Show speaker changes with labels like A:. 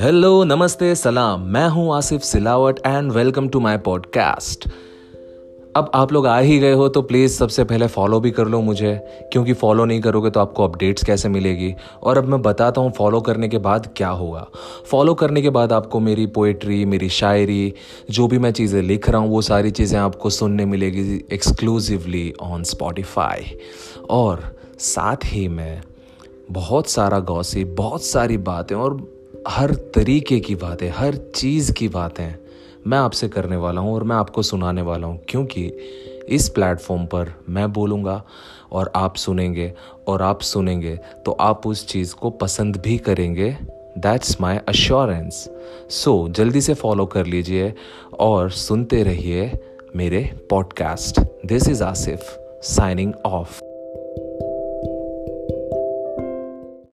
A: Hello नमस्ते, सलाम। मैं हूँ Asif Silawat and welcome to my podcast अब आप लोग आ ही गए हो तो प्लीज़ सबसे पहले फॉलो भी कर लो मुझे, क्योंकि फॉलो नहीं करोगे तो आपको अपडेट्स कैसे मिलेगी? और अब मैं बताता हूँ फॉलो करने के बाद क्या होगा। फॉलो करने के बाद आपको मेरी पोइट्री मेरी शायरी, जो भी मैं चीज़ें लिख रहा हूँ, वो सारी चीज़ें आपको सुनने मिलेगी एक्सक्लूसिवली ऑन स्पॉटिफाई और साथ ही में बहुत सारा गौसी बहुत सारी बातें और हर तरीके की बातें, हर चीज़ की बातें मैं आपसे करने वाला हूँ और मैं आपको सुनाने वाला हूँ, क्योंकि इस प्लेटफॉर्म पर मैं बोलूँगा और आप सुनेंगे और आप सुनेंगे तो आप उस चीज़ को पसंद भी करेंगे। दैट्स माई अश्योरेंस सो जल्दी से फॉलो कर लीजिए और सुनते रहिए मेरे podcast this is Asif signing off